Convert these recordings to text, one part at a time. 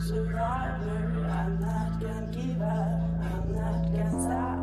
survivor. I'm not gonna give up. I'm not gonna stop.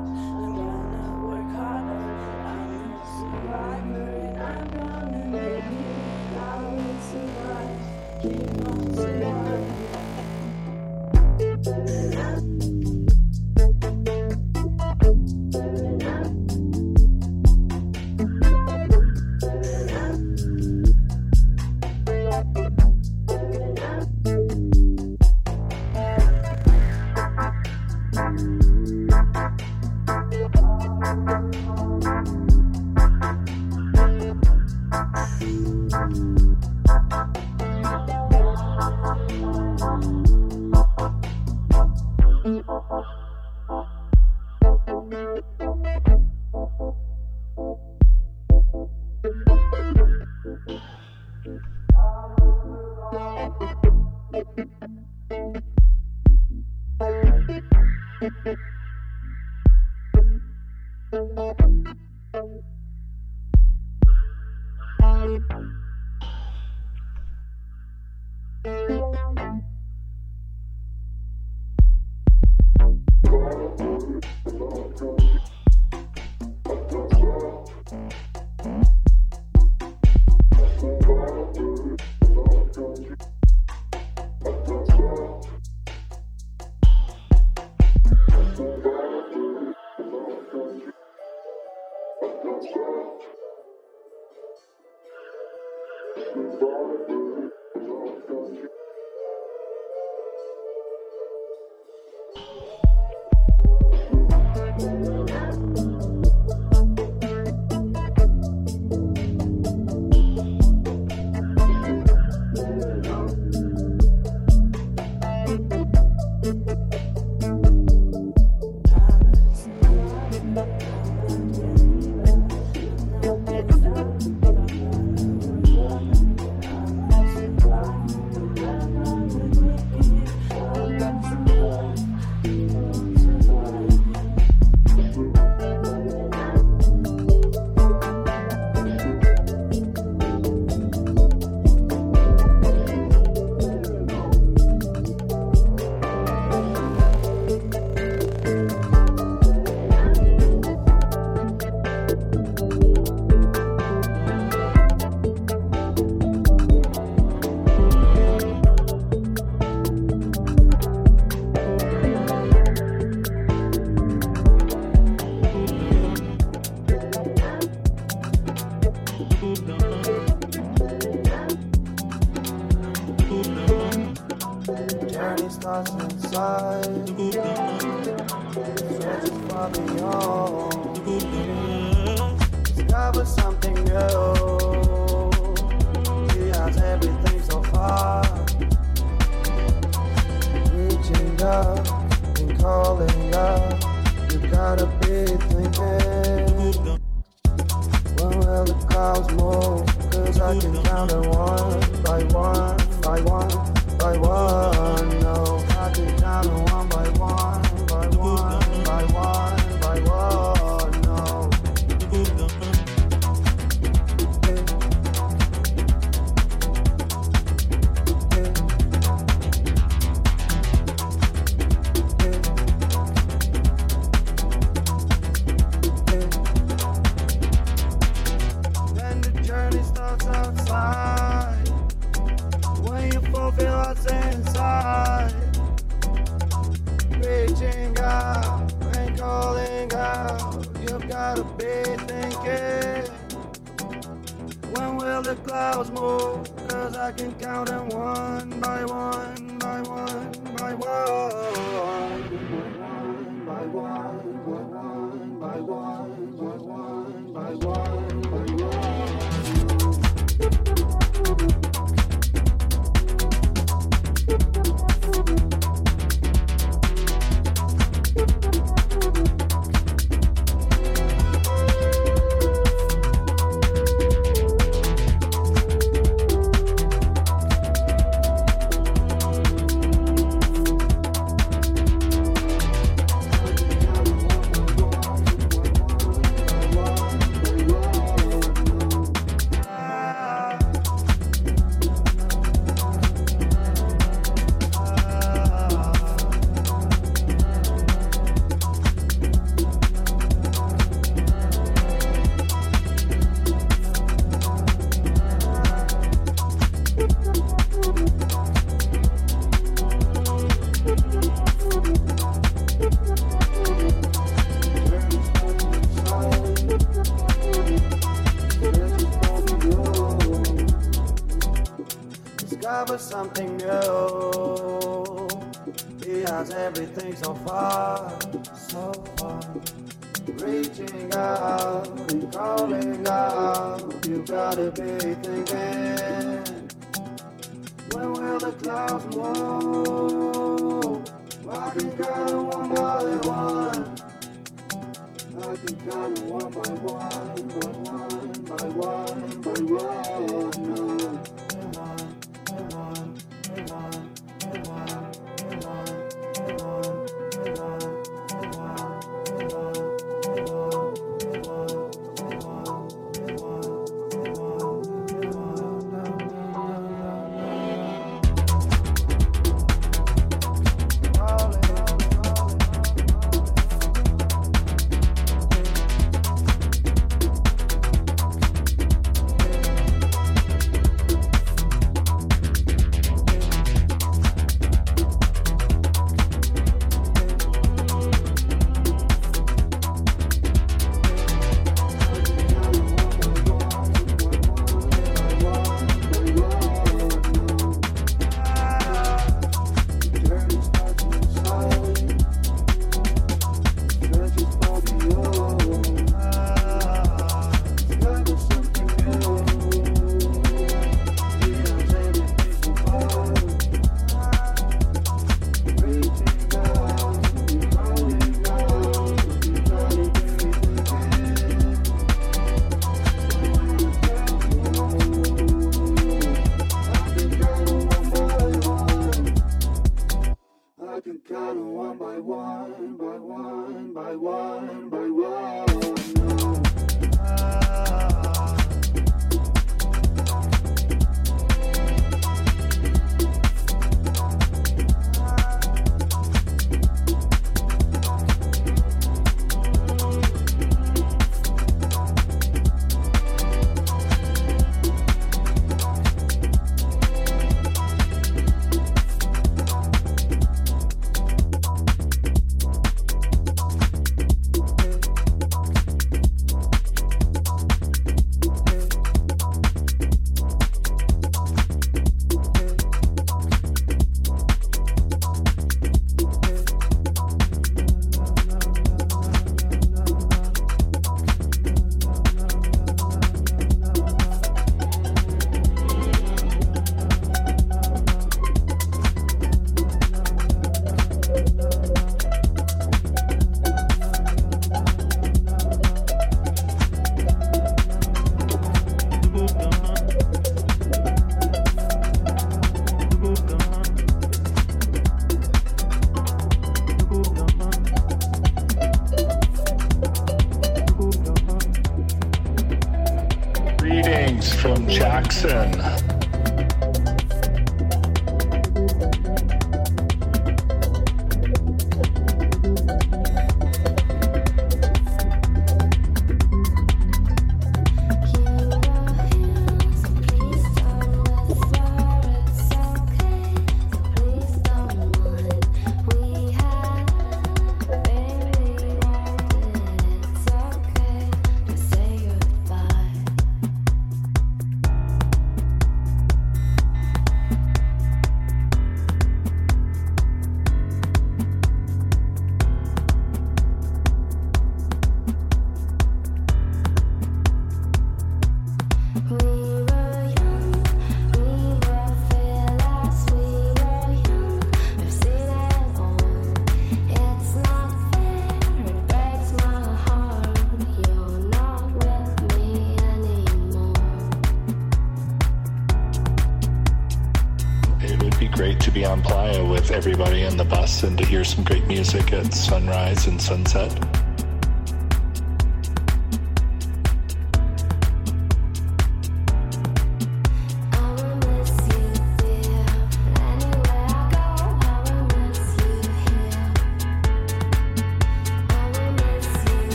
Some great music at sunrise and sunset.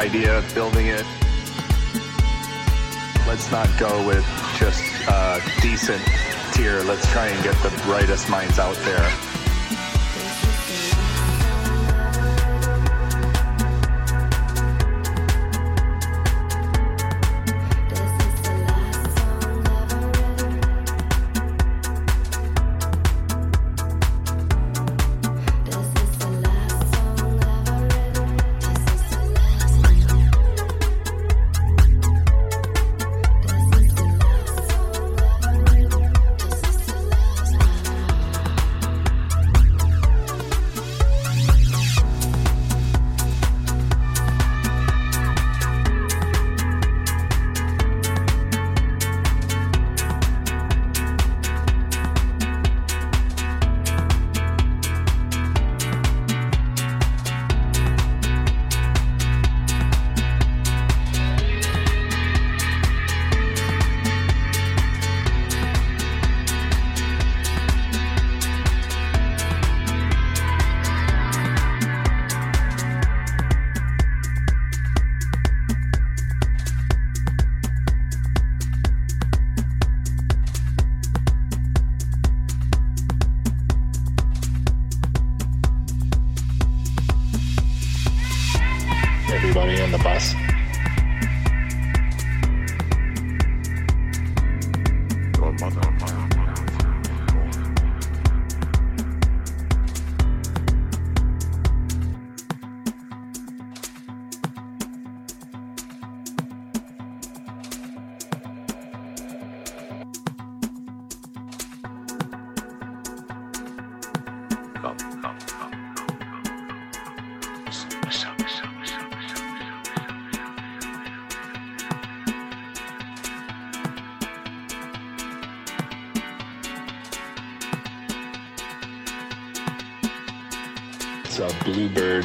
Idea of building it. Let's not go with just a decent tier. Let's try and get the brightest minds out there.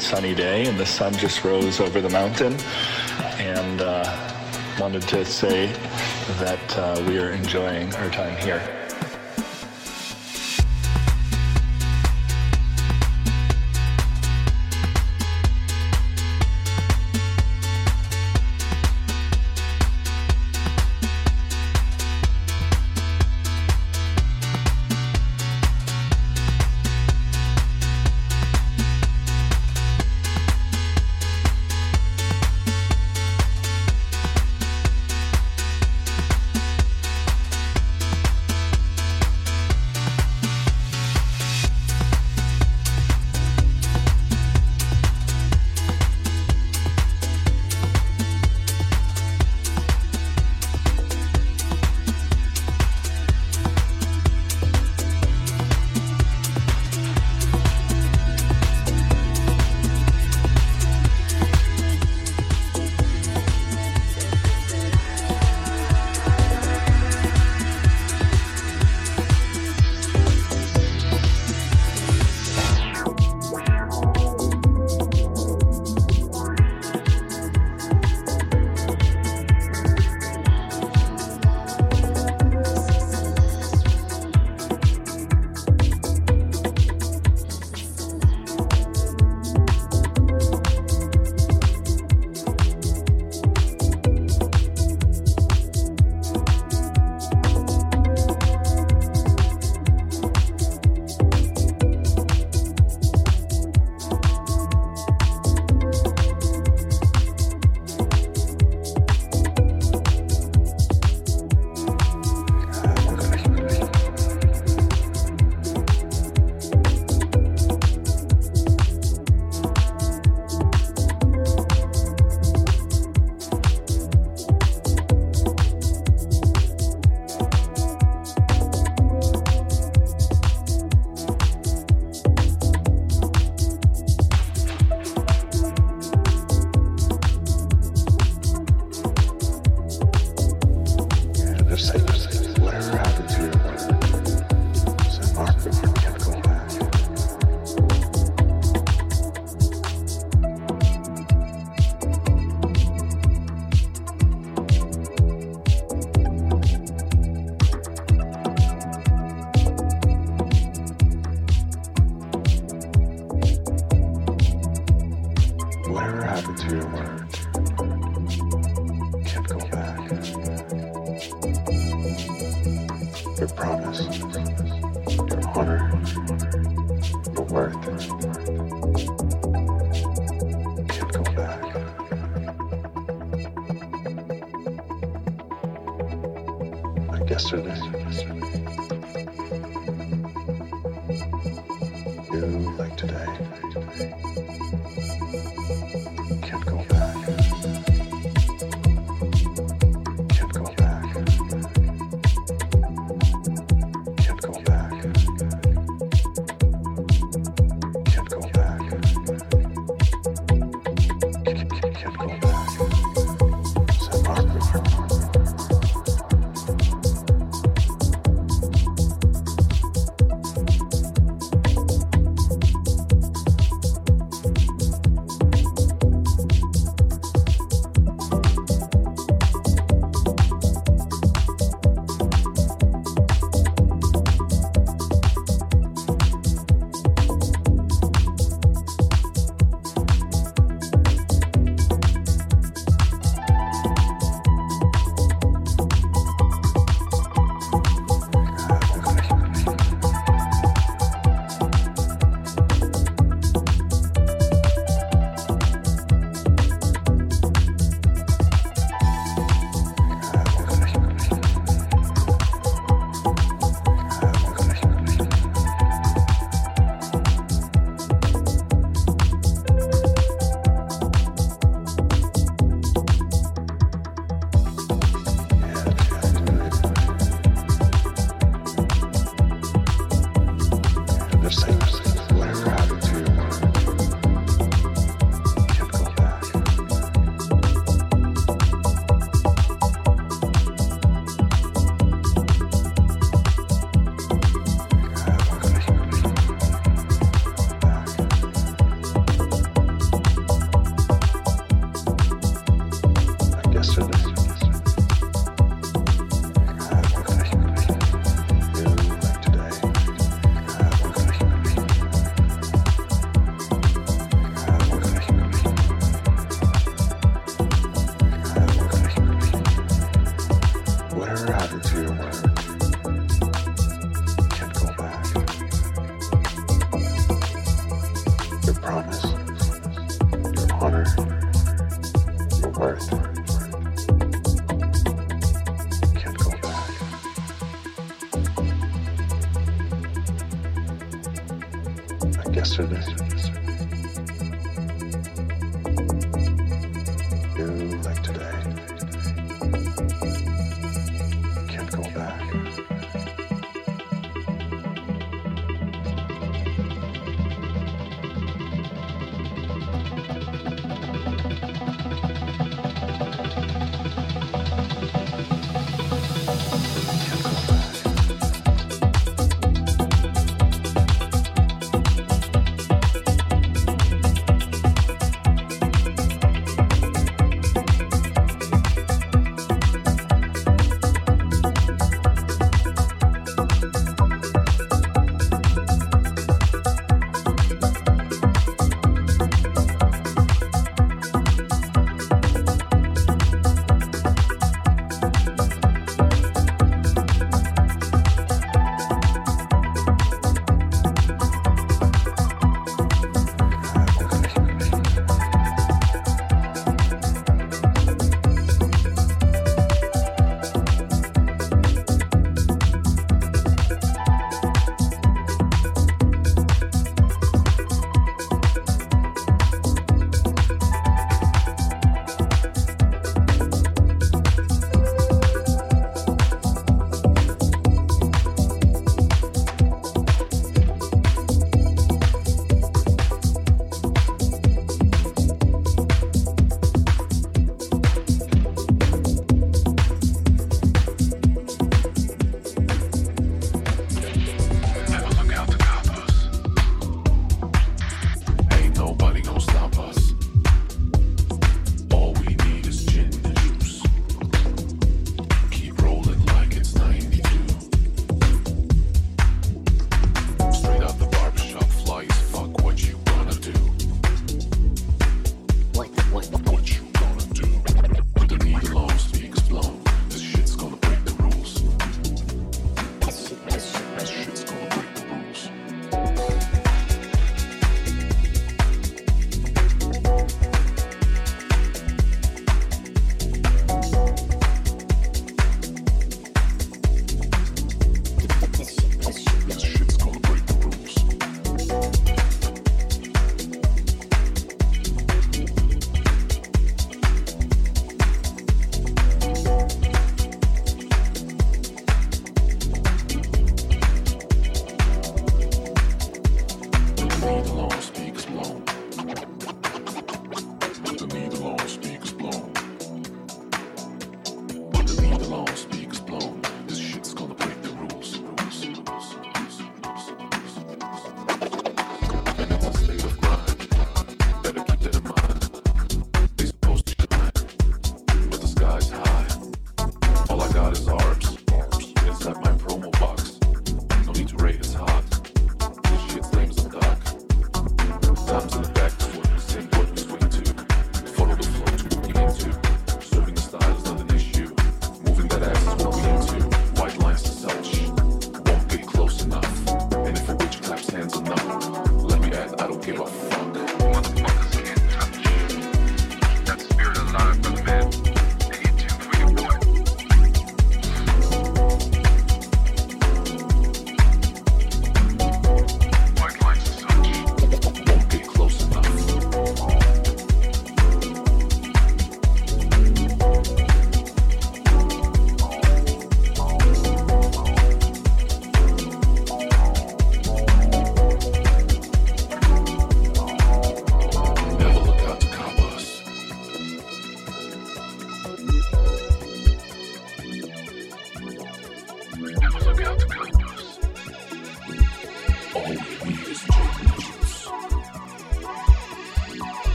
Sunny day and the sun just rose over the mountain. And uh, wanted to say that uh, we are enjoying our time here.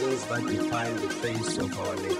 Seasons that define the face of our native